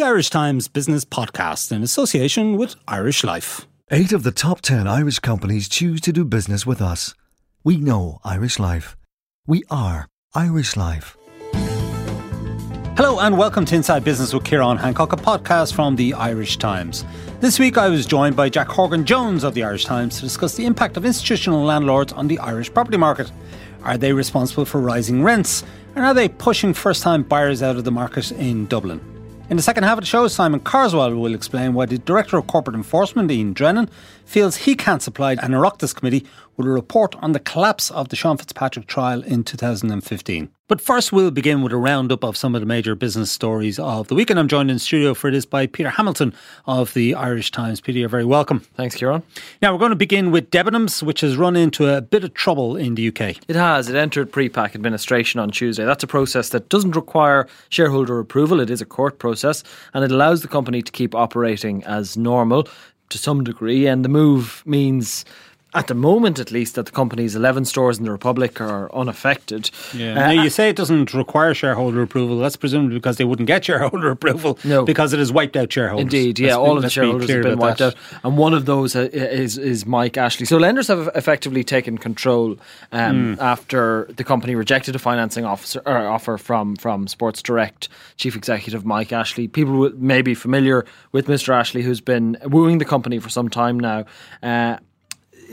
the Irish Times Business Podcast in association with Irish Life. Eight of the top 10 Irish companies choose to do business with us. We know Irish Life. We are Irish Life. Hello and welcome to Inside Business with Ciarán Hancock, a podcast from the Irish Times. This week I was joined by Jack Horgan Jones of the Irish Times to discuss the impact of institutional landlords on the Irish property market. Are they responsible for rising rents? And are they pushing first time buyers out of the market in Dublin? In the second half of the show, Simon Carswell will explain why the Director of Corporate Enforcement, Ian Drennan, feels he can't supply an Oireachtas committee with a report on the collapse of the Sean Fitzpatrick trial in 2015. But first, we'll begin with a roundup of some of the major business stories of the week. And I'm joined in studio for this by Peter Hamilton of the Irish Times. Peter, you're very welcome. Thanks, Ciarán. Now, we're going to begin with Debenhams, which has run into a bit of trouble in the UK. It has. It entered pre-pack administration on Tuesday. That's a process that doesn't require shareholder approval. It is a court process, and it allows the company to keep operating as normal to some degree. And the move means at the moment at least that the company's 11 stores in the republic are unaffected. Yeah. Uh, now you say it doesn't require shareholder approval. That's presumably because they wouldn't get shareholder approval no. because it has wiped out shareholders. Indeed yeah let's all be, of the shareholders have been wiped that. out. And one of those uh, is is Mike Ashley. So lenders have effectively taken control um, mm. after the company rejected a financing officer, offer from from Sports Direct chief executive Mike Ashley. People may be familiar with Mr Ashley who's been wooing the company for some time now. Uh,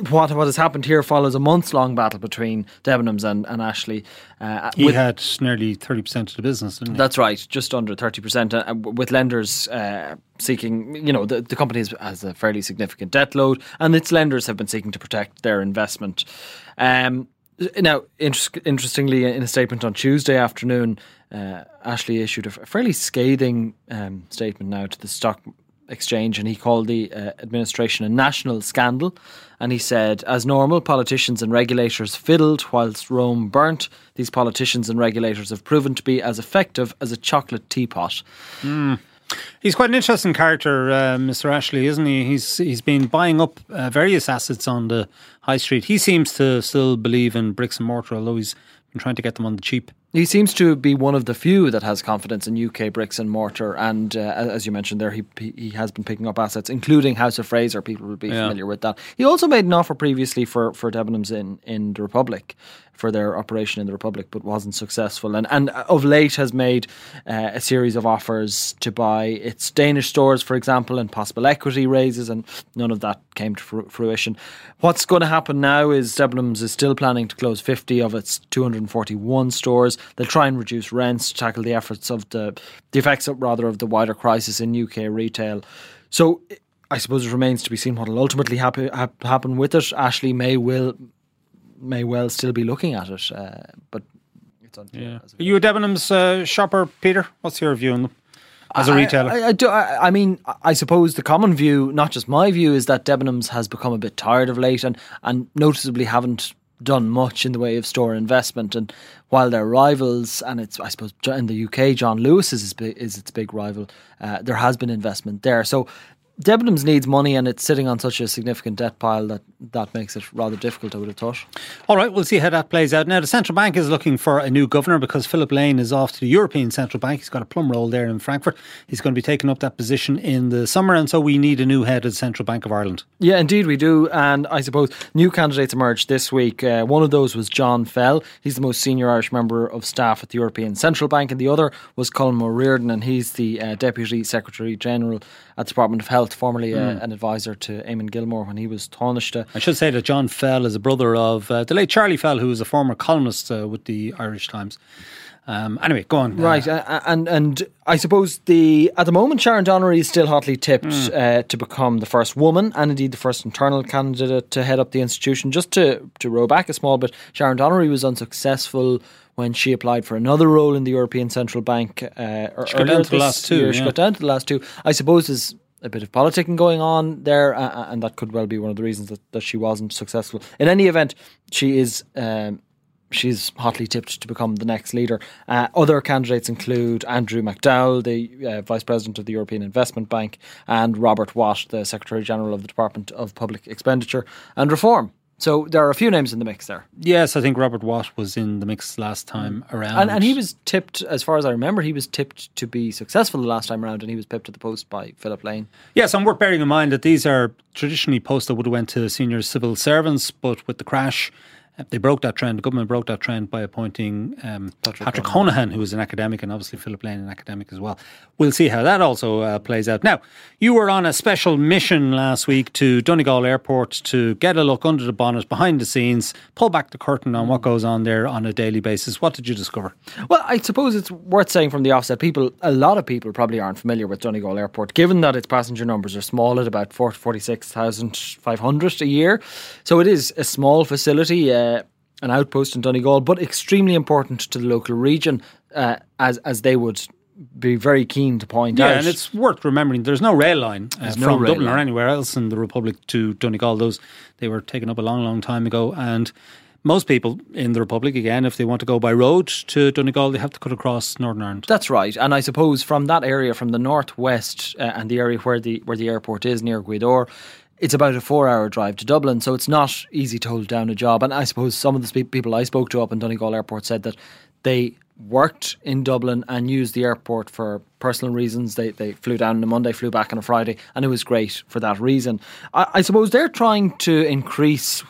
what what has happened here follows a months long battle between Debenhams and, and Ashley. Uh, he had nearly thirty percent of the business, didn't he? That's right, just under thirty percent. Uh, with lenders uh, seeking, you know, the, the company has, has, a fairly significant debt load, and its lenders have been seeking to protect their investment. Um, now, inter- interestingly, in a statement on Tuesday afternoon, uh, Ashley issued a fairly scathing um, statement now to the stock exchange and he called the uh, administration a national scandal. And he said, as normal, politicians and regulators fiddled whilst Rome burnt. These politicians and regulators have proven to be as effective as a chocolate teapot. Mm. He's quite an interesting character, uh, Mr. Ashley, isn't he? He's he's been buying up uh, various assets on the high street. He seems to still believe in bricks and mortar, although he's been trying to get them on the cheap. He seems to be one of the few that has confidence in UK bricks and mortar, and uh, as you mentioned there, he he has been picking up assets, including House of Fraser. People would be yeah. familiar with that. He also made an offer previously for for Debenhams in in the Republic, for their operation in the Republic, but wasn't successful. And and of late has made uh, a series of offers to buy its Danish stores, for example, and possible equity raises, and none of that came to fruition. What's going to happen now is Debenhams is still planning to close 50 of its 241 stores. They'll try and reduce rents to tackle the efforts of the the effects of, rather of the wider crisis in UK retail. So. I suppose it remains to be seen what will ultimately happen, happen with it. Ashley may will may well still be looking at it, uh, but it's unclear. Yeah. Are you a Debenhams uh, shopper, Peter? What's your view on them? As a retailer, I, I, do, I, I, mean, I suppose the common view, not just my view, is that Debenhams has become a bit tired of late, and and noticeably haven't done much in the way of store investment. And while they're rivals, and it's I suppose in the UK, John Lewis is is its big rival. Uh, there has been investment there, so Debenhams needs money and it's sitting on such a significant debt pile that that makes it rather difficult, I would have thought. All right, we'll see how that plays out. Now, the central bank is looking for a new governor because Philip Lane is off to the European Central Bank. He's got a plum role there in Frankfurt. He's going to be taking up that position in the summer, and so we need a new head of the Central Bank of Ireland. Yeah, indeed, we do. And I suppose new candidates emerged this week. Uh, one of those was John Fell. He's the most senior Irish member of staff at the European Central Bank, and the other was Colm O'Riordan, and he's the uh, Deputy Secretary General at the Department of Health, formerly uh, mm. an advisor to Eamon Gilmore when he was Taoiseach. I should say that John Fell is a brother of uh, the late Charlie Fell, who was a former columnist uh, with the Irish Times. Um, anyway, go on. Right, uh, and and I suppose the at the moment Sharon Donnery is still hotly tipped mm. uh, to become the first woman and indeed the first internal candidate to head up the institution. Just to to row back a small bit, Sharon Donnery was unsuccessful when she applied for another role in the European Central Bank. Uh, she got down to the last two. Year. She got down to the last two. I suppose there's a bit of politicking going on there, uh, and that could well be one of the reasons that, that she wasn't successful. In any event, she is. Um, she's hotly tipped to become the next leader. Uh, other candidates include Andrew McDowell, the uh, Vice President of the European Investment Bank, and Robert Watt, the Secretary General of the Department of Public Expenditure and Reform. So there are a few names in the mix there. Yes, I think Robert Watt was in the mix last time mm. around. And, and he was tipped, as far as I remember, he was tipped to be successful the last time around and he was pipped to the post by Philip Lane. Yes, and worth bearing in mind that these are traditionally posts that would have went to senior civil servants, but with the crash they broke that trend. The government broke that trend by appointing um, Patrick, Patrick Honohan, who was an academic, and obviously Philip Lane, an academic as well. We'll see how that also uh, plays out. Now, you were on a special mission last week to Donegal Airport to get a look under the bonnet, behind the scenes, pull back the curtain on what goes on there on a daily basis. What did you discover? Well, I suppose it's worth saying from the offset, people, a lot of people probably aren't familiar with Donegal Airport, given that its passenger numbers are small at about 46,500 a year. So it is a small facility. Uh, an outpost in Donegal, but extremely important to the local region, uh, as as they would be very keen to point yeah, out. Yeah, and it's worth remembering there's no rail line uh, from no rail Dublin line. or anywhere else in the Republic to Donegal. Those they were taken up a long, long time ago, and most people in the Republic, again, if they want to go by road to Donegal, they have to cut across Northern Ireland. That's right, and I suppose from that area, from the northwest uh, and the area where the where the airport is near Gweedore, it's about a four hour drive to Dublin, so it's not easy to hold down a job. And I suppose some of the people I spoke to up in Donegal Airport said that they worked in Dublin and used the airport for personal reasons. They they flew down on a Monday, flew back on a Friday, and it was great for that reason. I, I suppose they're trying to increase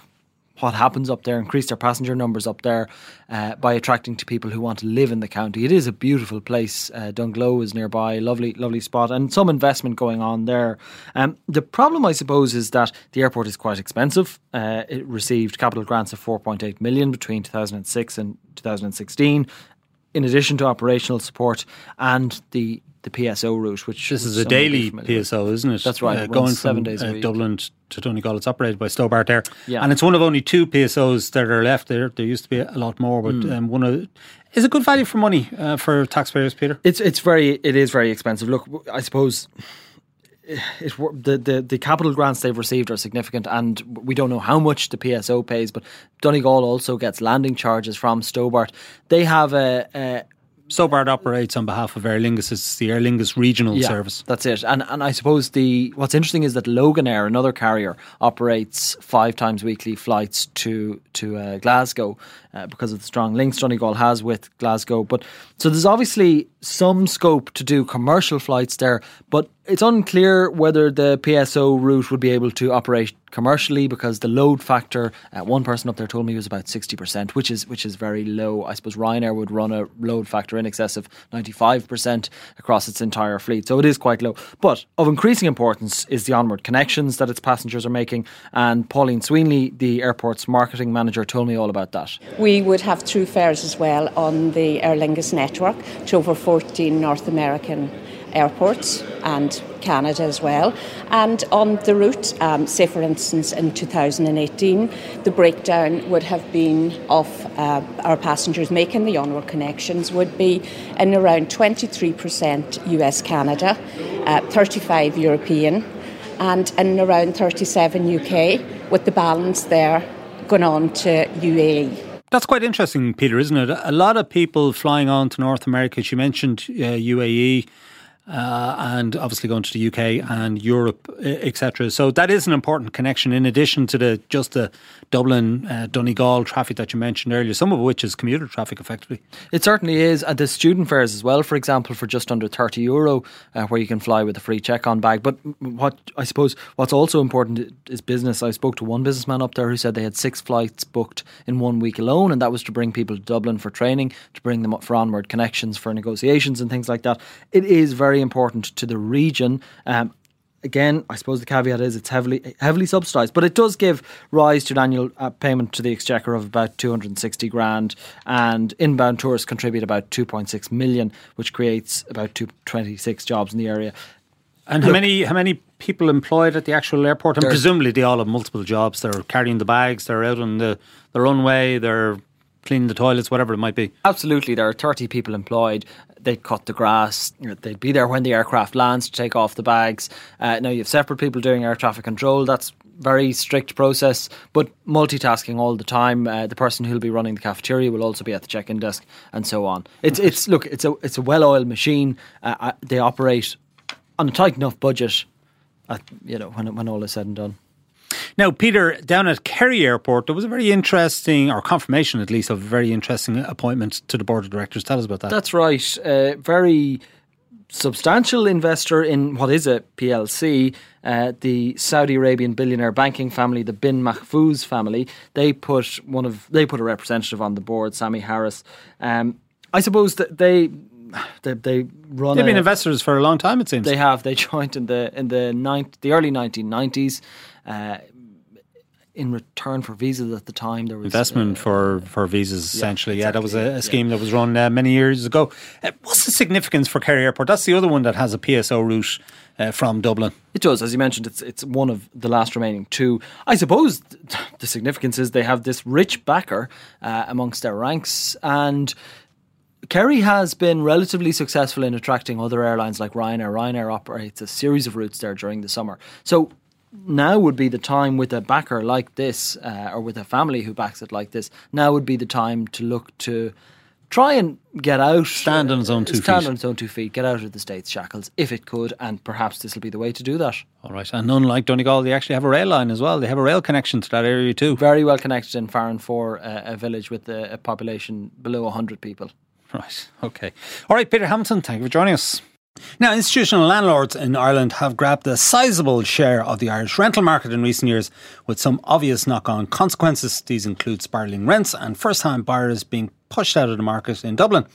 what happens up there, increase their passenger numbers up there uh, by attracting to people who want to live in the county. It is a beautiful place. Uh, Dunglow is nearby, lovely, lovely spot, and some investment going on there. Um, the problem, I suppose, is that the airport is quite expensive. Uh, it received capital grants of 4.8 million between 2006 and 2016 in addition to operational support and the the PSO route, which this is a daily PSO, isn't it? That's right. Uh, going seven from, days uh, Dublin to Donegal, it's operated by Stobart Air, yeah. and it's one of only two PSOs that are left. There, there used to be a lot more, but mm. um, one of is a good value for money uh, for taxpayers, Peter. It's it's very it is very expensive. Look, I suppose it, the, the the capital grants they've received are significant, and we don't know how much the PSO pays. But Donegal also gets landing charges from Stobart. They have a, a Stobart operates on behalf of Aer Lingus. It's the Aer Lingus regional yeah, service. That's it. And and I suppose the what's interesting is that Loganair, another carrier, operates five times weekly flights to to uh, Glasgow uh, because of the strong links Donegal has with Glasgow. But so there's obviously some scope to do commercial flights there, but it's unclear whether the PSO route would be able to operate commercially because the load factor. Uh, one person up there told me was about sixty percent, which is which is very low. I suppose Ryanair would run a load factor in excess of ninety five percent across its entire fleet, so it is quite low. But of increasing importance is the onward connections that its passengers are making. And Pauline Sweenley, the airport's marketing manager, told me all about that. We would have through fares as well on the Aer Lingus network to over fourteen North American airports and Canada as well. And on the route, um, say for instance in 2018, the breakdown would have been of uh, our passengers making the onward connections would be in around 23% US Canada, uh, 35 European, and in around 37 UK, with the balance there going on to UAE. That's quite interesting, Peter, isn't it? A lot of people flying on to North America. As you mentioned uh, UAE uh, and obviously going to the UK and Europe, etc. So that is an important connection in addition to the just the Dublin uh, Donegal traffic that you mentioned earlier, some of which is commuter traffic effectively. It certainly is, and the student fares as well. For example, for just under thirty euro, uh, where you can fly with a free check-on bag. But what I suppose what's also important is business. I spoke to one businessman up there who said they had six flights booked in one week alone, and that was to bring people to Dublin for training, to bring them up for onward connections for negotiations and things like that. It is very very important to the region. Um, again, I suppose the caveat is it's heavily heavily subsidised, but it does give rise to an annual uh, payment to the exchequer of about 260 grand, and inbound tourists contribute about 2.6 million, which creates about 226 jobs in the area. And how many how many people employed at the actual airport? And presumably they all have multiple jobs. They're carrying the bags. They're out on the the runway. They're cleaning the toilets, whatever it might be. Absolutely, there are 30 people employed. They'd cut the grass. They'd be there when the aircraft lands to take off the bags. Uh, now you have separate people doing air traffic control. That's very strict process, but multitasking all the time. Uh, the person who'll be running the cafeteria will also be at the check-in desk, and so on. It's it's look, it's a it's a well-oiled machine. Uh, uh they operate on a tight enough budget. At, you know when when all is said and done. Now, Peter, down at Kerry Airport, there was a very interesting, or confirmation at least, of a very interesting appointment to the board of directors. Tell us about that. That's right. Uh, very substantial investor in what is a PLC, uh, the Saudi Arabian billionaire banking family, the bin Mahfouz family. They put one of they put a representative on the board, Sammy Harris. Um, I suppose that they they, they run. They've been investors for a long time. It seems they have. They joined in the in the ninth, the early nineteen nineties. Uh, in return for visas at the time. There was investment uh, for for visas essentially. Yeah, exactly. yeah that was a, a scheme yeah. that was run uh, many years ago. Uh, what's the significance for Kerry Airport? That's the other one that has a PSO route. Uh, from Dublin, it does, as you mentioned. It's it's one of the last remaining two. I suppose the significance is they have this rich backer uh, amongst their ranks, and Kerry has been relatively successful in attracting other airlines like Ryanair. Ryanair operates a series of routes there during the summer. So now would be the time with a backer like this, uh, or with a family who backs it like this. Now would be the time to look to try and get out, stand on its own two stand feet, stand on its own two feet, get out of the state's shackles if it could, and perhaps this will be the way to do that. All right, and unlike Donegal, they actually have a rail line as well. They have a rail connection to that area too. Very well connected in Farranfore, uh, a village with a, a population below hundred people. Right. Okay. All right, Peter Hamilton. Thank you for joining us. Now, institutional landlords in Ireland have grabbed a sizable share of the Irish rental market in recent years, with some obvious knock on consequences. These include spiralling rents and first time buyers being pushed out of the market in Dublin.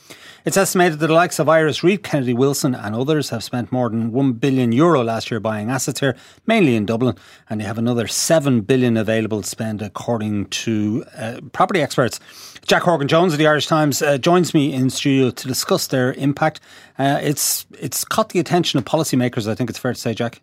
It's estimated that the likes of IRES REIT, Kennedy Wilson, and others have spent more than 1 billion euro last year buying assets here, mainly in Dublin, and they have another 7 billion available to spend, according to uh, property experts. Jack Horgan Jones of the Irish Times uh, joins me in studio to discuss their impact. Uh, it's it's caught the attention of policymakers. I think it's fair to say, Jack.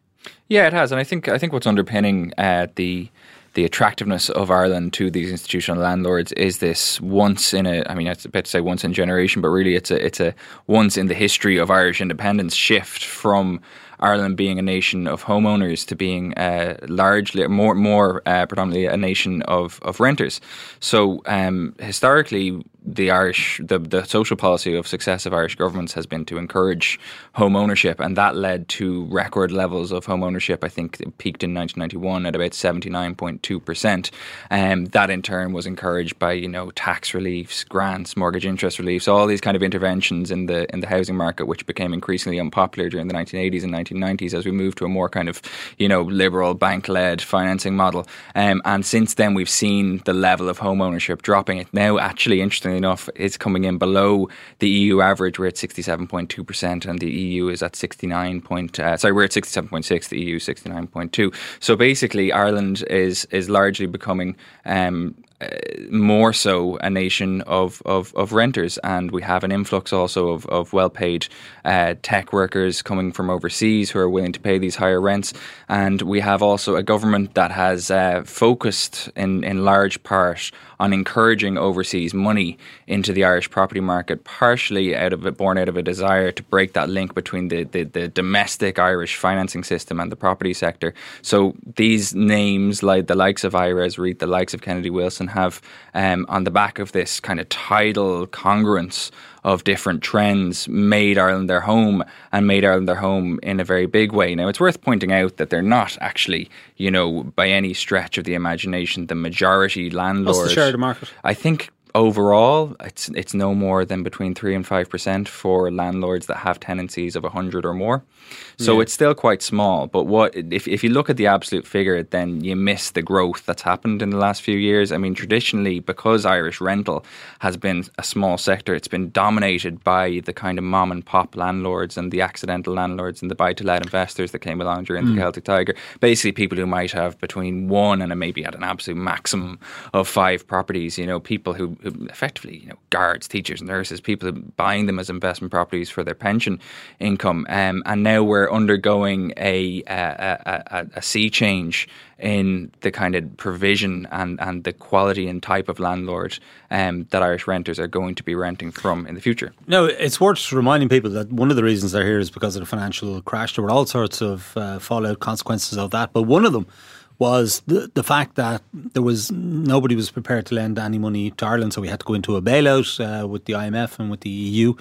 Yeah, it has, and I think I think what's underpinning uh, the the attractiveness of Ireland to these institutional landlords is this once in a I mean it's about to say once in a generation, but really it's a it's a once in the history of Irish independence shift from Ireland being a nation of homeowners to being uh, largely more more uh, predominantly a nation of of renters. So um, historically, the Irish the the social policy of successive Irish governments has been to encourage home ownership, and that led to record levels of home ownership. I think it peaked in 1991 at about 79.2 percent. Um, that in turn was encouraged by you know tax reliefs, grants, mortgage interest reliefs, all these kind of interventions in the in the housing market, which became increasingly unpopular during the 1980s and 1990s as we moved to a more kind of you know liberal bank led financing model. Um, and since then, we've seen the level of home ownership dropping. It now actually interestingly enough, is coming in below the EU average. We're at 67.2%, and the EU is at 69. Point, uh, sorry, we're at 67.6. The EU 69.2. So basically, Ireland is is largely becoming um, uh, more so a nation of, of, of, renters, and we have an influx also of, of well paid uh, tech workers coming from overseas who are willing to pay these higher rents. And we have also a government that has uh, focused in, in large part on encouraging overseas money into the Irish property market, partially out of it, born out of a desire to break that link between the, the, the domestic Irish financing system and the property sector. So these names, like the likes of IRES REIT, the likes of Kennedy Wilson, have um, on the back of this kind of tidal congruence of different trends made Ireland their home and made Ireland their home in a very big way. Now, it's worth pointing out that they're not actually, you know, by any stretch of the imagination, the majority landlords. What's the share of the market? I think overall, it's it's no more than between three and five percent for landlords that have tenancies of hundred or more. So yeah. it's still quite small. But what if if you look at the absolute figure, then you miss the growth that's happened in the last few years. I mean, traditionally, because Irish rental has been a small sector, it's been dominated by the kind of mom and pop landlords and the accidental landlords and the buy to let investors that came along during mm. the Celtic Tiger. Basically, people who might have between one and maybe at an absolute maximum of five properties. You know, people who effectively, you know, guards, teachers, nurses, people buying them as investment properties for their pension income. Um, and now we're undergoing a, a, a, a sea change in the kind of provision and, and the quality and type of landlord um, that Irish renters are going to be renting from in the future. No, it's worth reminding people that one of the reasons they're here is because of the financial crash. There were all sorts of uh, fallout consequences of that, but one of them was the, the fact that there was nobody was prepared to lend any money to Ireland, so we had to go into a bailout uh, with the IMF and with the EU.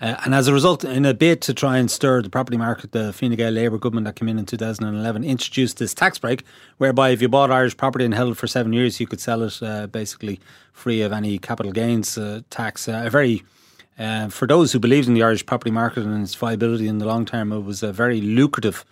Uh, and as a result, in a bid to try and stir the property market, the Fine Gael Labour government that came in in 2011 introduced this tax break, whereby if you bought Irish property and held it for seven years, you could sell it uh, basically free of any capital gains uh, tax. Uh, a very uh, for those who believed in the Irish property market and its viability in the long term, it was a very lucrative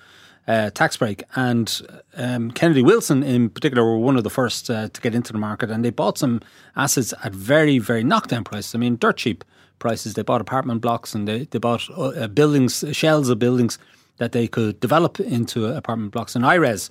uh, tax break. And um, Kennedy Wilson, in particular, were one of the first uh, to get into the market, and they bought some assets at very, very knockdown prices. I mean, dirt cheap prices. They bought apartment blocks and they, they bought uh, buildings, shells of buildings that they could develop into apartment blocks. And IRES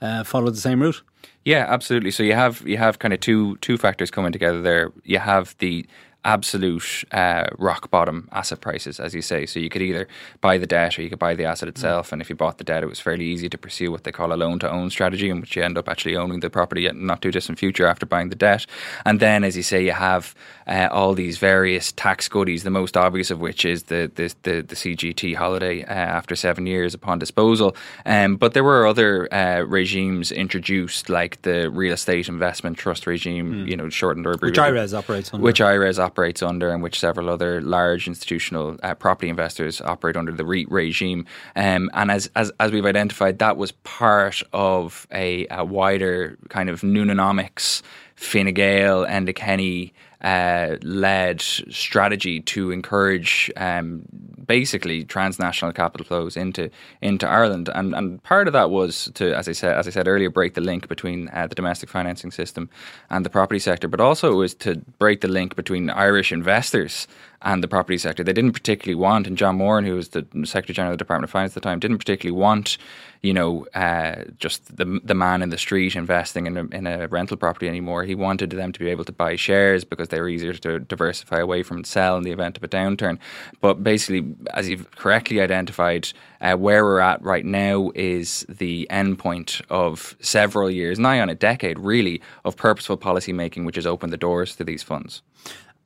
uh, followed the same route. Yeah, absolutely. So you have you have kind of two two factors coming together there. You have the absolute uh, rock bottom asset prices, as you say. So you could either buy the debt or you could buy the asset itself. And if you bought the debt, it was fairly easy to pursue what they call a loan to own strategy, in which you end up actually owning the property in not too distant future after buying the debt. And then, as you say, you have uh, all these various tax goodies. The most obvious of which is the the, the, the CGT holiday uh, after seven years upon disposal. Um, but there were other uh, regimes introduced, like the real estate investment trust regime, mm. you know, shortened or abbreviated, which IRES operates under. Which IRES operates under, and which several other large institutional uh, property investors operate under the REIT regime. Um, and as, as as we've identified, that was part of a, a wider kind of Noonanomics, Fine Gael, and Kenny uh, led strategy to encourage um, basically transnational capital flows into into Ireland, and and part of that was to, as I said as I said earlier, break the link between uh, the domestic financing system and the property sector, but also it was to break the link between Irish investors and the property sector. They didn't particularly want, and John Moran, who was the Secretary General of the Department of Finance at the time, didn't particularly want, you know, uh, just the the man in the street investing in a, in a rental property anymore. He wanted them to be able to buy shares because they were easier to diversify away from and sell in the event of a downturn. But basically, as you've correctly identified, uh, where we're at right now is the endpoint of several years, nigh on a decade, really, of purposeful policy making, which has opened the doors to these funds.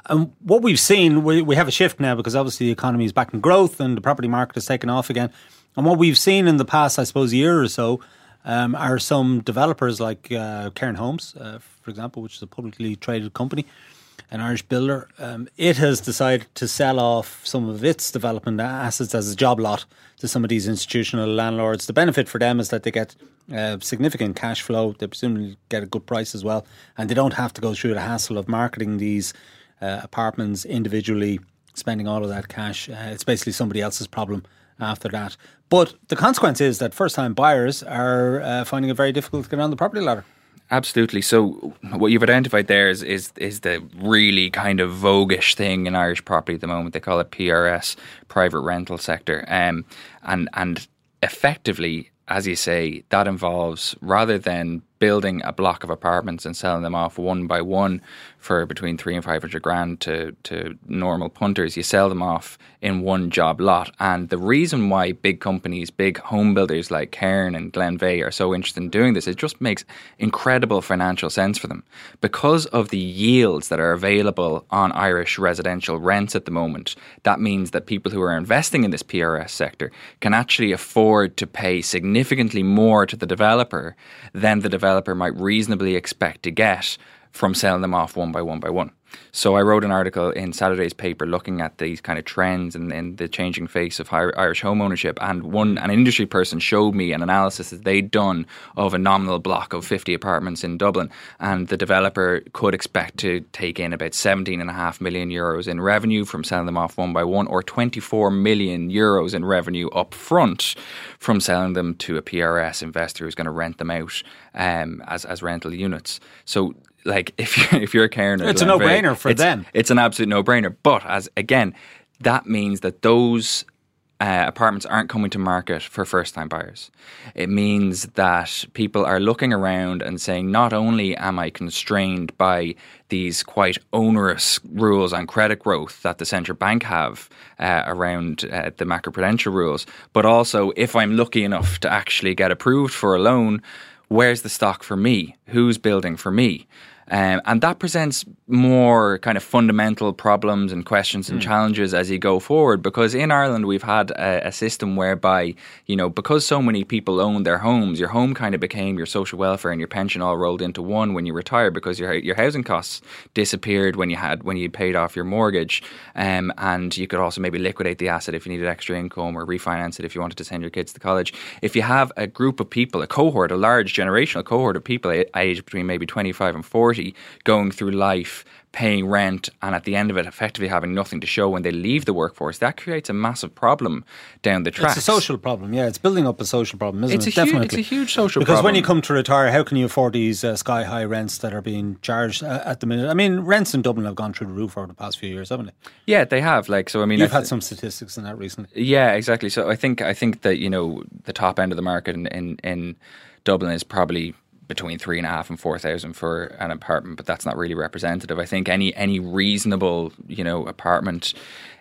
And what we've seen, we, we have a shift now because obviously the economy is back in growth and the property market has taken off again. And what we've seen in the past, I suppose, year or so, um, are some developers like uh, Cairn Homes, uh, for example, which is a publicly traded company, an Irish builder. Um, it has decided to sell off some of its development assets as a job lot to some of these institutional landlords. The benefit for them is that they get uh, significant cash flow. They presumably get a good price as well, and they don't have to go through the hassle of marketing these uh, apartments individually, spending all of that cash. Uh, it's basically somebody else's problem after that. But the consequence is that first time buyers are uh, finding it very difficult to get on the property ladder. Absolutely. So, what you've identified there is, is is the really kind of voguish thing in Irish property at the moment. They call it PRS, private rental sector, um, and and effectively, as you say, that involves rather than building a block of apartments and selling them off one by one for between three and five hundred grand to to normal punters. You sell them off in one job lot, and the reason why big companies, big home builders like Cairn and Glenveagh are so interested in doing this, it just makes incredible financial sense for them because of the yields that are available on Irish residential rents at the moment. That means that people who are investing in this PRS sector can actually afford to pay significantly more to the developer than the developer might reasonably expect to get from selling them off one by one by one. So I wrote an article in Saturday's paper looking at these kind of trends and, and the changing face of Irish home ownership. And one an industry person showed me an analysis that they'd done of a nominal block of 50 apartments in Dublin, and the developer could expect to take in about 17.5 million euros in revenue from selling them off one by one, or 24 million euros in revenue up front from selling them to a PRS investor who's going to rent them out um, as as rental units. So like if you're if you're a Cairn, it's a no brainer for it's, them. It's an absolute no brainer. But as again, that means that those uh, apartments aren't coming to market for first time buyers. It means that people are looking around and saying, not only am I constrained by these quite onerous rules on credit growth that the central bank have uh, around uh, the macroprudential rules, but also if I'm lucky enough to actually get approved for a loan, where's the stock for me? Who's building for me? Um, and that presents more kind of fundamental problems and questions and mm. challenges as you go forward. Because in Ireland, we've had a, a, system whereby, you know, because so many people own their homes, your home kind of became your social welfare and your pension all rolled into one when you retired because your your housing costs disappeared when you had when you paid off your mortgage, um, and you could also maybe liquidate the asset if you needed extra income or refinance it if you wanted to send your kids to college. If you have a group of people, a cohort, a large generational cohort of people aged between maybe twenty five and forty going through life paying rent and at the end of it effectively having nothing to show when they leave the workforce, that creates a massive problem down the track. It's a social problem, yeah. It's building up a social problem, isn't it's it? A Definitely. Huge, it's a huge social problem. because problem. when you come to retire, how can you afford these uh, sky high rents that are being charged uh, at the minute? I mean, rents in Dublin have gone through the roof over the past few years, haven't they? Yeah, they have. Like, so I mean, you've th- had some statistics in that recently. Yeah, exactly. So I think I think that you know the top end of the market in in, in Dublin is probably between three and a half and four thousand for an apartment, but that's not really representative. I think any any reasonable you know apartment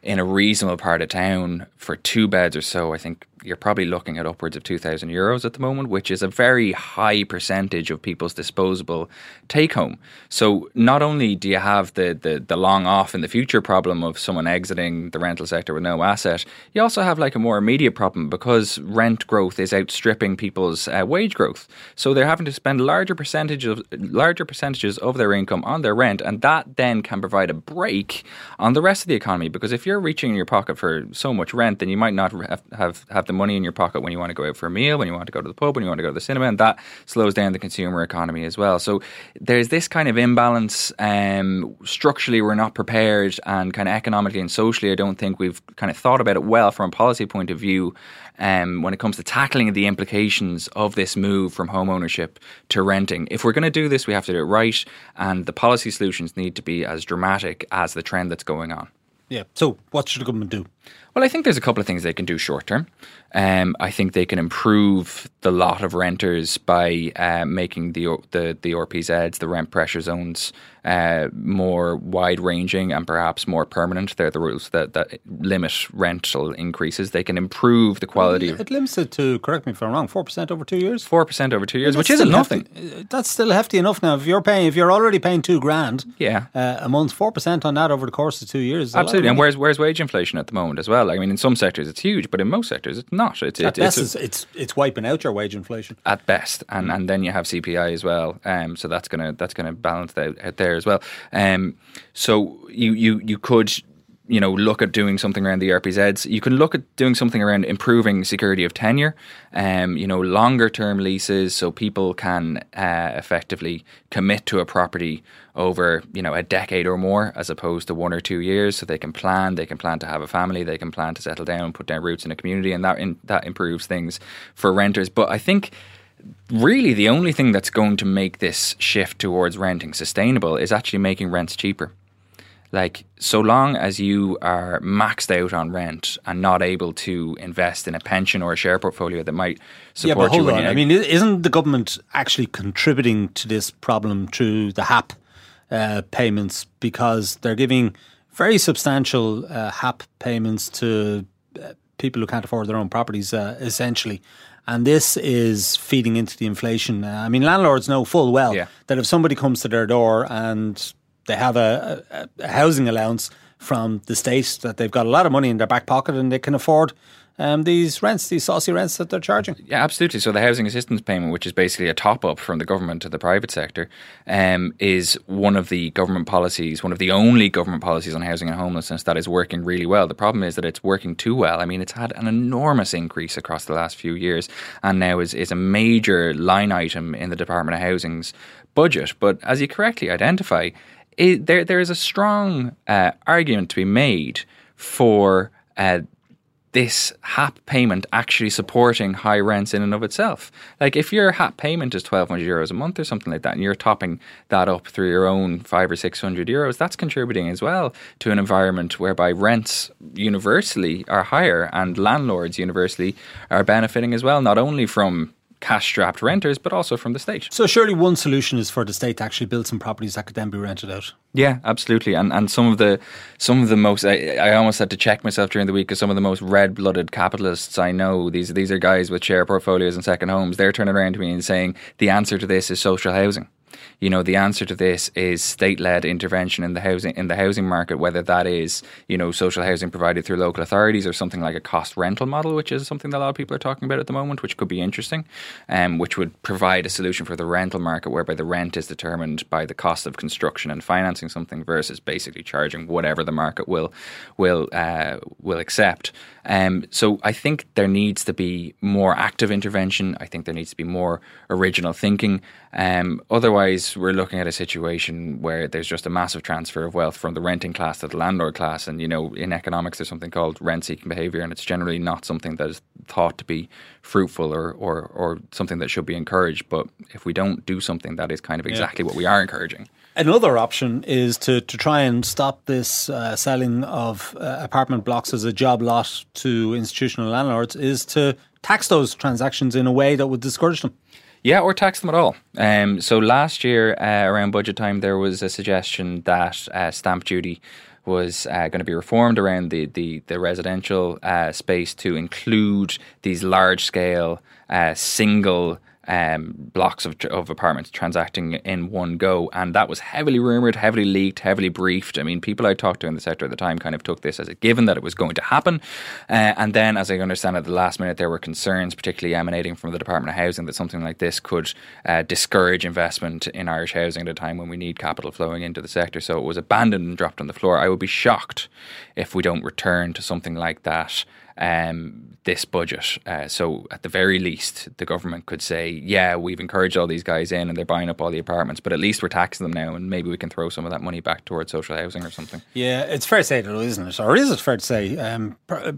in a reasonable part of town for two beds or so, I think you're probably looking at upwards of 2,000 euros at the moment, which is a very high percentage of people's disposable take home. So not only do you have the, the, the long off in the future problem of someone exiting the rental sector with no asset, you also have like a more immediate problem because rent growth is outstripping people's uh, wage growth. So they're having to spend larger percentage of larger percentages of their income on their rent, and that then can provide a break on the rest of the economy. Because if you're reaching in your pocket for so much rent, then you might not have have, have the money in your pocket when you want to go out for a meal, when you want to go to the pub, when you want to go to the cinema, and that slows down the consumer economy as well. So there's this kind of imbalance. Um, structurally, we're not prepared, and kind of economically and socially, I don't think we've kind of thought about it well from a policy point of view. Um, when it comes to tackling the implications of this move from home ownership to renting. If we're going to do this, we have to do it right, and the policy solutions need to be as dramatic as the trend that's going on. Yeah. So, what should the government do? Well, I think there's a couple of things they can do short term. Um, I think they can improve the lot of renters by uh, making the the the RPZs, the rent pressure zones, uh, more wide ranging and perhaps more permanent. They're the rules that, that limit rental increases. They can improve the quality. Well, it limits it to correct me if I'm wrong. Four percent over two years. Four percent over two years, which isn't nothing. Hefty. That's still hefty enough now. If you're paying, if you're already paying two grand, yeah, uh, a month, four percent on that over the course of two years. Absolutely. And where's where's wage inflation at the moment as well? I mean, in some sectors it's huge, but in most sectors it's not. It's at best it's, it's, it's wiping out your wage inflation at best, and mm. and then you have CPI as well. Um, so that's gonna that's gonna balance out, out there as well. Um, so you you you could you know look at doing something around the RPZs. You can look at doing something around improving security of tenure. Um, you know, longer term leases, so people can uh, effectively commit to a property over you know a decade or more, as opposed to one or two years. So they can plan. They can plan to have a family. They can plan to settle down, put down roots in a community, and that in, that improves things for renters. But I think really the only thing that's going to make this shift towards renting sustainable is actually making rents cheaper. Like, so long as you are maxed out on rent and not able to invest in a pension or a share portfolio that might support yeah, but hold you. On. I mean, isn't the government actually contributing to this problem through the HAP uh, payments because they're giving very substantial uh, HAP payments to uh, people who can't afford their own properties, uh, essentially. And this is feeding into the inflation. Uh, I mean, landlords know full well yeah. that if somebody comes to their door and they have a, a, housing allowance from the state, that they've got a lot of money in their back pocket and they can afford um, these rents, these saucy rents that they're charging. Yeah, absolutely. So the housing assistance payment, which is basically a top up from the government to the private sector, um, is one of the government policies, one of the only government policies on housing and homelessness that is working really well. The problem is that it's working too well. I mean, it's had an enormous increase across the last few years, and now is is a major line item in the Department of Housing's budget. But as you correctly identify, it, there there is a strong uh, argument to be made for. Uh, this HAP payment actually supporting high rents in and of itself. Like if your HAP payment is twelve hundred euros a month or something like that, and you're topping that up through your own five or six hundred euros, that's contributing as well to an environment whereby rents universally are higher and landlords universally are benefiting as well, not only from cash strapped renters, but also from the state. So, surely one solution is for the state to actually build some properties that could then be rented out. Yeah, absolutely. And and some of the some of the most I, I almost had to check myself during the week because some of the most red blooded capitalists I know these these are guys with share portfolios and second homes. They're turning around to me and saying the answer to this is social housing. You know, the answer to this is state-led intervention in the housing in the housing market, whether that is you know social housing provided through local authorities or something like a cost rental model, which is something that a lot of people are talking about at the moment, which could be interesting, um, which would provide a solution for the rental market whereby the rent is determined by the cost of construction and financing something versus basically charging whatever the market will will uh, will accept. Um, so I think there needs to be more active intervention. I think there needs to be more original thinking. Um, otherwise, we're looking at a situation where there's just a massive transfer of wealth from the renting class to the landlord class. And, you know, in economics, there's something called rent seeking behavior, and it's generally not something that is thought to be fruitful or, or, or something that should be encouraged. But if we don't do something, that is kind of exactly yeah. what we are encouraging. Another option is to, to try and stop this uh, selling of uh, apartment blocks as a job lot to institutional landlords, is to tax those transactions in a way that would discourage them. Yeah, or tax them at all. Um, so last year, uh, around budget time, there was a suggestion that uh, stamp duty was uh, going to be reformed around the the, the residential uh, space to include these large scale uh, single um, blocks of, of apartments transacting in one go. And that was heavily rumoured, heavily leaked, heavily briefed. I mean, people I talked to in the sector at the time kind of took this as a given that it was going to happen. Uh, and then, as I understand at the last minute, there were concerns, particularly emanating from the Department of Housing, that something like this could uh, discourage investment in Irish housing at a time when we need capital flowing into the sector. So it was abandoned and dropped on the floor. I would be shocked if we don't return to something like that um, this budget. Uh, so, at the very least, the government could say, yeah, we've encouraged all these guys in and they're buying up all the apartments, but at least we're taxing them now and maybe we can throw some of that money back towards social housing or something. Yeah, it's fair to say, though, isn't it? Or is it fair to say um,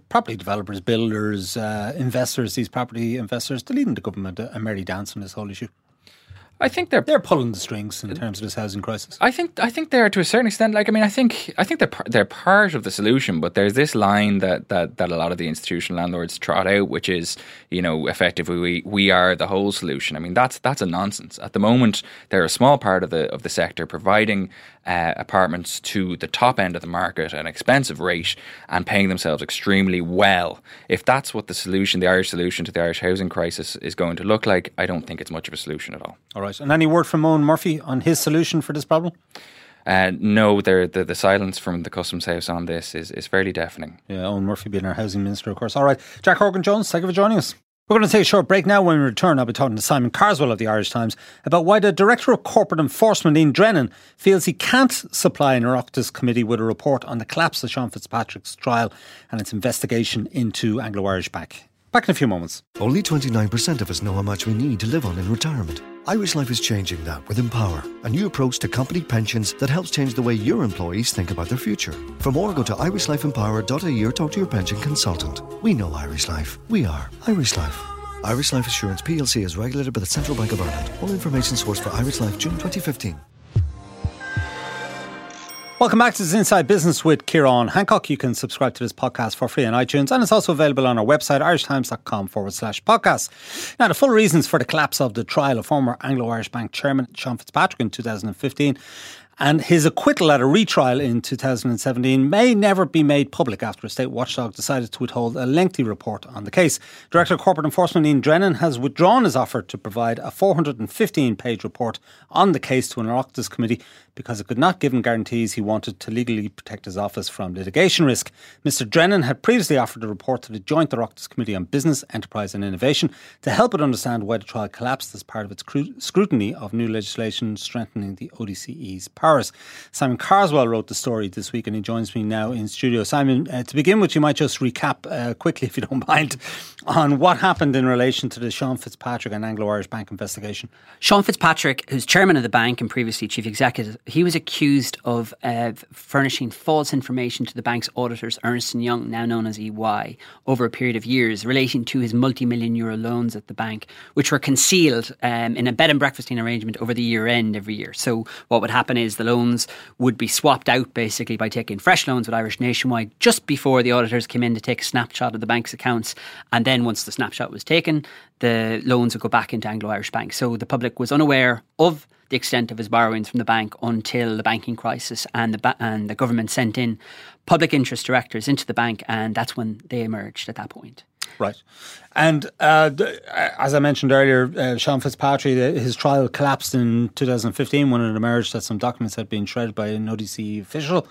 property developers, builders, uh, investors, these property investors, they're leading the government a merry dance on this whole issue? I think they're they're pulling the strings in terms of this housing crisis. I think I think they are to a certain extent. Like I mean, I think I think they're they're part of the solution. But there's this line that that that a lot of the institutional landlords trot out, which is you know effectively we we are the whole solution. I mean that's that's a nonsense. At the moment, they're a small part of the of the sector providing uh, apartments to the top end of the market at an expensive rate and paying themselves extremely well. If that's what the solution, the Irish solution to the Irish housing crisis is going to look like, I don't think it's much of a solution at all. All right. And any word from Eoghan Murphy on his solution for this problem? Uh, no, the, the silence from the Customs House on this is, is fairly deafening. Yeah, Eoghan Murphy being our housing minister, of course. All right, Jack Horgan Jones, thank you for joining us. We're going to take a short break now. When we return, I'll be talking to Simon Carswell of the Irish Times about why the Director of Corporate Enforcement, Ian Drennan, feels he can't supply an Oireachtas committee with a report on the collapse of Sean Fitzpatrick's trial and its investigation into Anglo Irish Bank. Back in a few moments. Only 29% of us know how much we need to live on in retirement. Irish Life is changing that with Empower, a new approach to company pensions that helps change the way your employees think about their future. For more, go to irishlifeempower.ie or talk to your pension consultant. We know Irish Life. We are Irish Life. Irish Life Assurance PLC is regulated by the Central Bank of Ireland. All information sourced for Irish Life June 2015. Welcome back to this Inside Business with Ciarán Hancock. You can subscribe to this podcast for free on iTunes and it's also available on our website, irishtimes.com forward slash podcast. Now, the full reasons for the collapse of the trial of former Anglo Irish Bank chairman Sean Fitzpatrick in 2015 and his acquittal at a retrial in 2017 may never be made public after a state watchdog decided to withhold a lengthy report on the case. Director of Corporate Enforcement Ian Drennan has withdrawn his offer to provide a 415 page report on the case to an Oireachtas committee because it could not give him guarantees he wanted to legally protect his office from litigation risk. Mr. Drennan had previously offered a report to the Joint Oireachtas Committee on Business, Enterprise and Innovation to help it understand why the trial collapsed as part of its scrutiny of new legislation strengthening the ODCE's powers. Simon Carswell wrote the story this week and he joins me now in studio. Simon, uh, to begin with, you might just recap uh, quickly, if you don't mind, on what happened in relation to the Sean Fitzpatrick and Anglo Irish Bank investigation. Sean Fitzpatrick, who's chairman of the bank and previously chief executive, he was accused of uh, furnishing false information to the bank's auditors, Ernst & Young, now known as EY, over a period of years relating to his multi-million euro loans at the bank, which were concealed um, in a bed and breakfasting arrangement over the year end every year. So what would happen is the loans would be swapped out basically by taking fresh loans with Irish Nationwide just before the auditors came in to take a snapshot of the bank's accounts. And then once the snapshot was taken, the loans would go back into Anglo Irish Bank. So the public was unaware of the extent of his borrowings from the bank until the banking crisis and the ba- and the government sent in public interest directors into the bank, and that's when they emerged at that point. Right. And uh, as I mentioned earlier, uh, Sean Fitzpatrick, his trial collapsed in 2015 when it emerged that some documents had been shredded by an ODC official.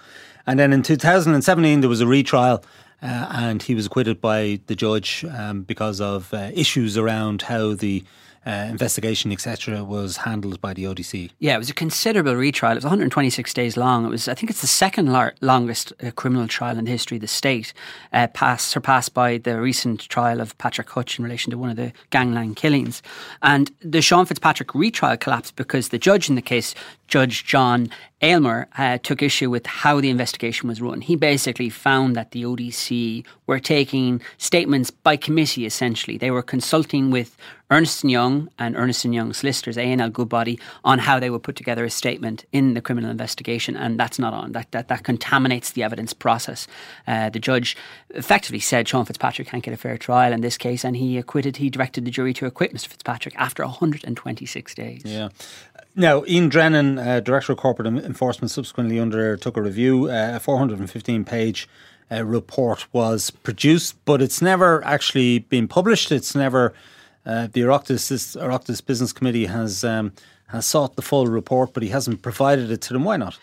And then in 2017, there was a retrial. Uh, and he was acquitted by the judge um, because of uh, issues around how the uh, investigation, etc., was handled by the ODC. Yeah, it was a considerable retrial. It was 126 days long. It was, I think, it's the second lar- longest uh, criminal trial in the history of the state, uh, passed, surpassed by the recent trial of Patrick Hutch in relation to one of the gangland killings. And the Sean Fitzpatrick retrial collapsed because the judge in the case, Judge John Aylmer uh, took issue with how the investigation was run. He basically found that the ODC were taking statements by committee, essentially. They were consulting with Ernst Young and Ernst & Young solicitors, A&L Goodbody, on how they would put together a statement in the criminal investigation, and that's not on. That, that, that contaminates the evidence process. Uh, the judge effectively said Sean Fitzpatrick can't get a fair trial in this case, and he acquitted, he directed the jury to acquit Mr Fitzpatrick after 126 days. Yeah. Now, Ian Drennan, uh, Director of Corporate Enforcement, subsequently undertook a review. Uh, a 415 page uh, report was produced, but it's never actually been published. It's never. Uh, the Oireachtas, Business Committee has um, has sought the full report, but he hasn't provided it to them. Why not?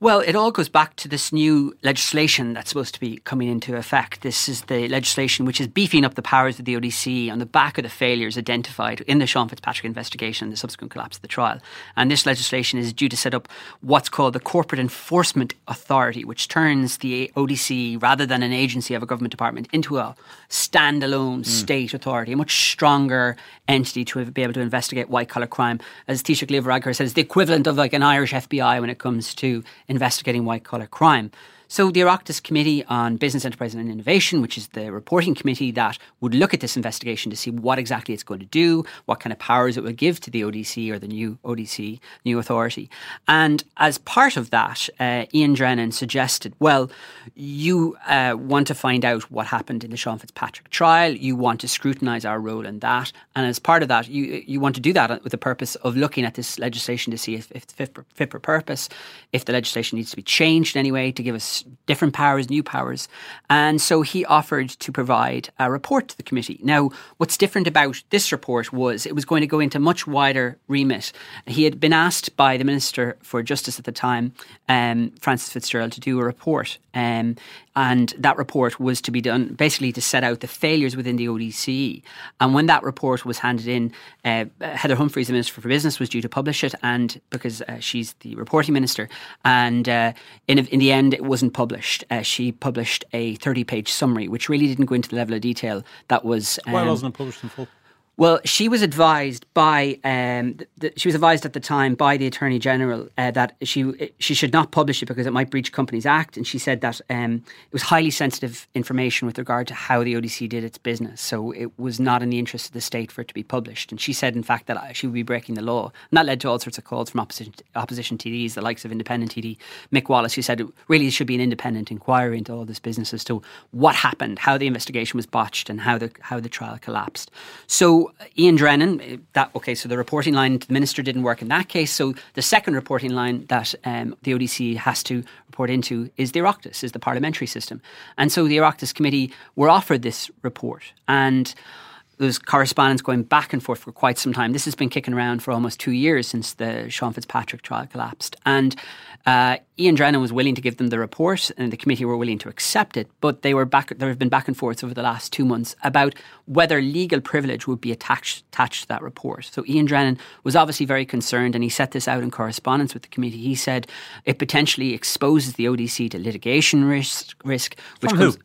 Well, it all goes back to this new legislation that's supposed to be coming into effect. This is the legislation which is beefing up the powers of the ODC on the back of the failures identified in the Sean Fitzpatrick investigation and the subsequent collapse of the trial. And this legislation is due to set up what's called the Corporate Enforcement Authority, which turns the ODC, rather than an agency of a government department, into a standalone mm. state authority, a much stronger entity to be able to investigate white collar crime. As Taoiseach Varadkar says, the equivalent of like an Irish FBI when it comes to investigating white collar crime. So the Oireachtas Committee on Business, Enterprise and Innovation, which is the reporting committee that would look at this investigation to see what exactly it's going to do, what kind of powers it will give to the ODC or the new ODC, new authority. And as part of that, uh, Ian Drennan suggested, well, you uh, want to find out what happened in the Sean Fitzpatrick trial, you want to scrutinise our role in that, and as part of that, you you want to do that with the purpose of looking at this legislation to see if, it's fit for, fit for purpose, if the legislation needs to be changed in any way to give us different powers, new powers. And so he offered to provide a report to the committee. Now, what's different about this report was it was going to go into much wider remit. He had been asked by the Minister for Justice at the time, um, Frances Fitzgerald, to do a report. Um, and that report was to be done basically to set out the failures within the ODC. And when that report was handed in, uh, Heather Humphreys, the Minister for Business, was due to publish it, and because uh, she's the reporting minister, and uh, in in the end, it wasn't published. Uh, she published a thirty-page summary, which really didn't go into the level of detail that was. Um, Why wasn't it published in full? Well, she was advised by um, she was advised at the time by the attorney general uh, that she she should not publish it because it might breach Companies Act, and she said that um, it was highly sensitive information with regard to how the ODC did its business. So it was not in the interest of the state for it to be published. And she said, in fact, that she would be breaking the law, and that led to all sorts of calls from opposition opposition TDs, the likes of independent TD Mick Wallace, who said really it really should be an independent inquiry into all this business as to what happened, how the investigation was botched, and how the how the trial collapsed. So Ian Drennan, that okay, so the reporting line to the minister didn't work in that case. So the second reporting line that um, the ODC has to report into is the Oireachtas, is the parliamentary system. And so the Oireachtas committee were offered this report and there's correspondence going back and forth for quite some time. This has been kicking around for almost two years since the Sean Fitzpatrick trial collapsed. And uh, Ian Drennan was willing to give them the report, and the committee were willing to accept it. But they were back. There have been back and forths over the last two months about whether legal privilege would be attached attached to that report. So Ian Drennan was obviously very concerned, and he set this out in correspondence with the committee. He said it potentially exposes the ODC to litigation risk. Risk, which From comes, who?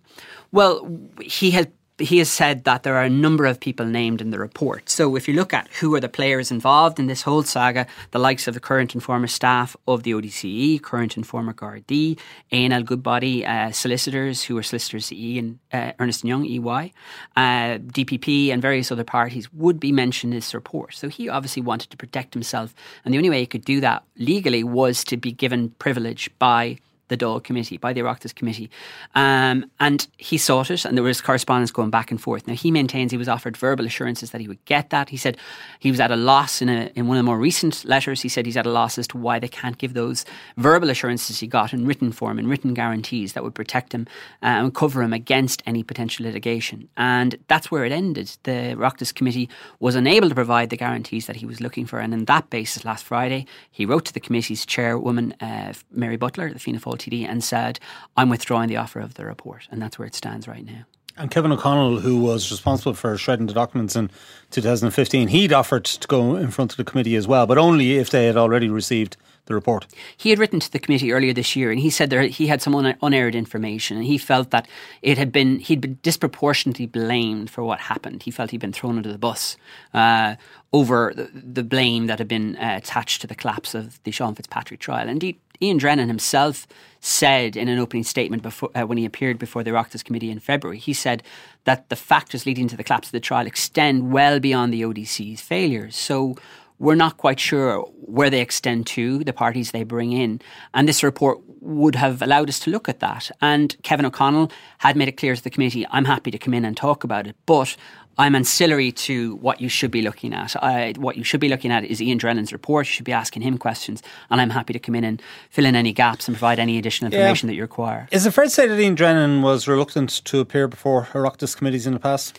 Well, he has he has said that there are a number of people named in the report. So if you look at who are the players involved in this whole saga, the likes of the current and former staff of the ODCE, current and former Gardaí, A&L Goodbody uh, solicitors who are solicitors E and uh, Ernst Young EY, uh, DPP and various other parties would be mentioned in this report. So he obviously wanted to protect himself, and the only way he could do that legally was to be given privilege by the Dáil committee, by the Oireachtas committee. Um, and he sought it, and there was correspondence going back and forth. Now, he maintains he was offered verbal assurances that he would get that. He said he was at a loss in, a, in one of the more recent letters. He said he's at a loss as to why they can't give those verbal assurances he got in written form, in written guarantees that would protect him uh, and cover him against any potential litigation. And that's where it ended. The Oireachtas committee was unable to provide the guarantees that he was looking for. And on that basis, last Friday, he wrote to the committee's chairwoman, uh, Mary Butler, the Fianna Fáil TD, and said, I'm withdrawing the offer of the report. And that's where it stands right now. And Kevin O'Connell, who was responsible for shredding the documents in 2015, he'd offered to go in front of the committee as well, but only if they had already received the report. He had written to the committee earlier this year, and he said there he had some un- unaired information, and he felt that it had been he'd been disproportionately blamed for what happened. He felt he'd been thrown under the bus uh, over the, the, blame that had been uh, attached to the collapse of the Sean Fitzpatrick trial. Indeed, Ian Drennan himself said in an opening statement before, uh, when he appeared before the Oireachtas Committee in February, he said that the factors leading to the collapse of the trial extend well beyond the ODC's failures. So we're not quite sure where they extend to, the parties they bring in. And this report would have allowed us to look at that. And Kevin O'Connell had made it clear to the committee, I'm happy to come in and talk about it, but I'm ancillary to what you should be looking at. I, what you should be looking at is Ian Drennan's report. You should be asking him questions, and I'm happy to come in and fill in any gaps and provide any additional information yeah. that you require. Is it fair to say that Ian Drennan was reluctant to appear before Oireachtas committees in the past?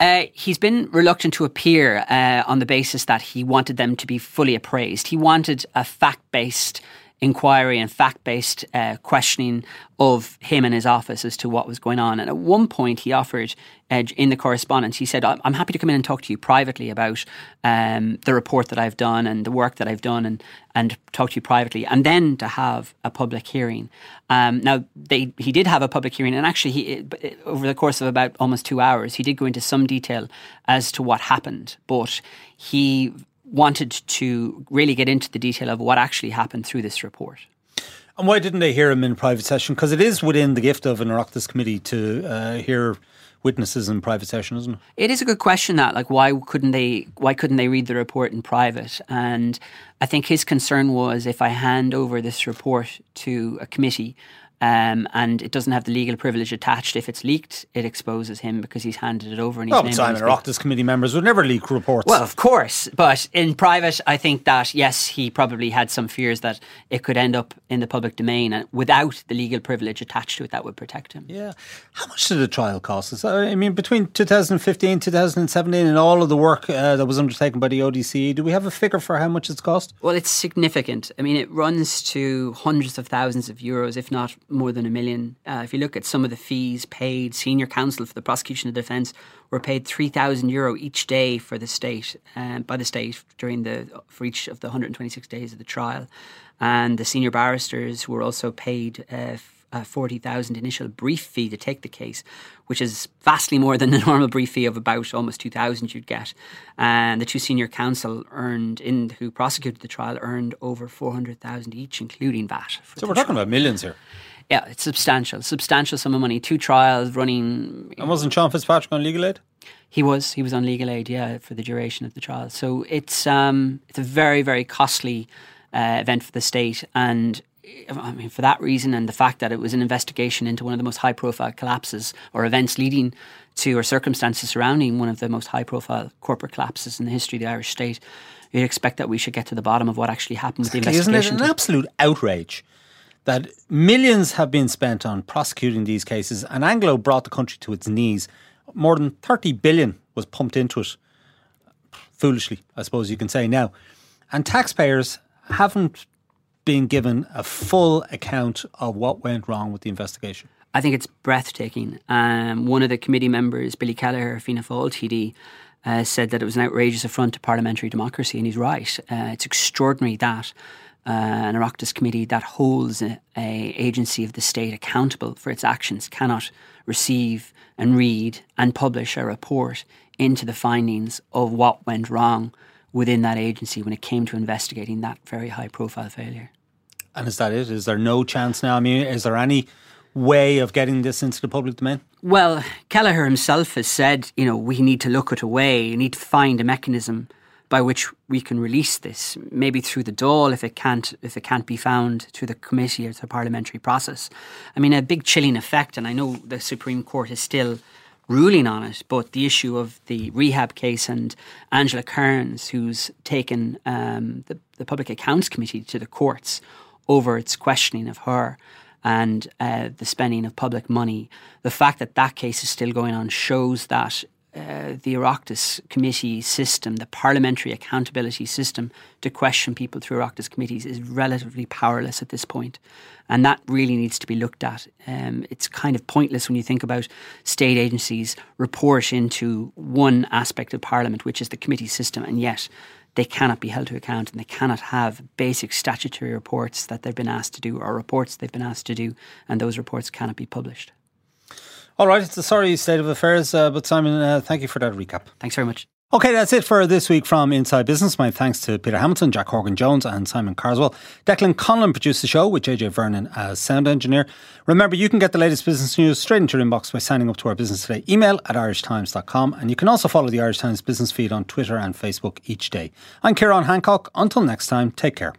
Uh, he's been reluctant to appear uh, on the basis that he wanted them to be fully appraised. He wanted a fact based inquiry and fact based uh, questioning of him and his office as to what was going on. And at one point, he offered uh, in the correspondence, he said, I'm happy to come in and talk to you privately about um, the report that I've done and the work that I've done and, and talk to you privately, and then to have a public hearing. Um, now, they, he did have a public hearing, and actually, he, over the course of about almost two hours, he did go into some detail as to what happened, but he wanted to really get into the detail of what actually happened through this report. And why didn't they hear him in private session? Because it is within the gift of an Oireachtas committee to uh, hear witnesses in private session, isn't it? It is a good question. That like why couldn't they why couldn't they read the report in private? And I think his concern was if I hand over this report to a committee um, and it doesn't have the legal privilege attached. If it's leaked, it exposes him because he's handed it over. And he's well, but Simon committee members would never leak reports. Well, of course, but in private, I think that yes, he probably had some fears that it could end up in the public domain, and without the legal privilege attached to it, that would protect him. Yeah. How much did the trial cost us? I mean, between 2015, 2017, and all of the work uh, that was undertaken by the ODC, do we have a figure for how much it's cost? Well, it's significant. I mean, it runs to hundreds of thousands of euros, if not more than a million. Uh, if you look at some of the fees paid, senior counsel for the prosecution and defence were paid three thousand euro each day for the state uh, by the state during the for each of the 126 days of the trial, and the senior barristers were also paid. Uh, a 40,000 initial brief fee to take the case, which is vastly more than the normal brief fee of about almost 2,000 you'd get. And the two senior counsel earned, in who prosecuted the trial, earned over 400,000 each, including VAT. So we're talking about millions here. Yeah, it's substantial, substantial sum of money. Two trials running. And wasn't Sean Fitzpatrick on legal aid? He was. He was on legal aid, yeah, for the duration of the trial. So it's um, it's a very, very costly uh, event for the state, and I mean, for that reason, and the fact that it was an investigation into one of the most high-profile collapses or events leading to or circumstances surrounding one of the most high-profile corporate collapses in the history of the Irish state, you'd expect that we should get to the bottom of what actually happened with the investigation. Isn't it an absolute outrage? That millions have been spent on prosecuting these cases, and Anglo brought the country to its knees. More than 30 billion was pumped into it, foolishly, I suppose you can say now. And taxpayers haven't been given a full account of what went wrong with the investigation. I think it's breathtaking. Um, one of the committee members, Billy Kelleher, Fianna Fáil TD, uh, said that it was an outrageous affront to parliamentary democracy, and he's right. Uh, it's extraordinary that uh, an Oireachtas committee that holds a, a, agency of the state accountable for its actions cannot receive and read and publish a report into the findings of what went wrong within that agency when it came to investigating that very high profile failure. And is that it? Is there no chance now? I mean, is there any way of getting this into the public domain? Well, Kelleher himself has said, you know, we need to look at a way, we need to find a mechanism by which we can release this, maybe through the Dáil if it can't if it can't be found through the committee or the parliamentary process. I mean, a big chilling effect, and I know the Supreme Court is still ruling on it, but the issue of the rehab case and Angela Kerins, who's taken um, the, the Public Accounts Committee to the courts over its questioning of her and uh, the spending of public money. The fact that that case is still going on shows that uh, the Oireachtas committee system, the parliamentary accountability system to question people through Oireachtas committees is relatively powerless at this point. And that really needs to be looked at. Um, it's kind of pointless when you think about state agencies report into one aspect of Parliament, which is the committee system, and yet they cannot be held to account and they cannot have basic statutory reports that they've been asked to do or reports they've been asked to do, and those reports cannot be published. All right, it's a sorry state of affairs, uh, but Simon, uh, thank you for that recap. Thanks very much. Okay, that's it for this week from Inside Business. My thanks to Peter Hamilton, Jack Horgan Jones, and Simon Carswell. Declan Conlon produced the show with JJ Vernon as sound engineer. Remember, you can get the latest business news straight into your inbox by signing up to our Business Today email at irishtimes.com. And you can also follow the Irish Times business feed on Twitter and Facebook each day. I'm Ciarán Hancock. Until next time, take care.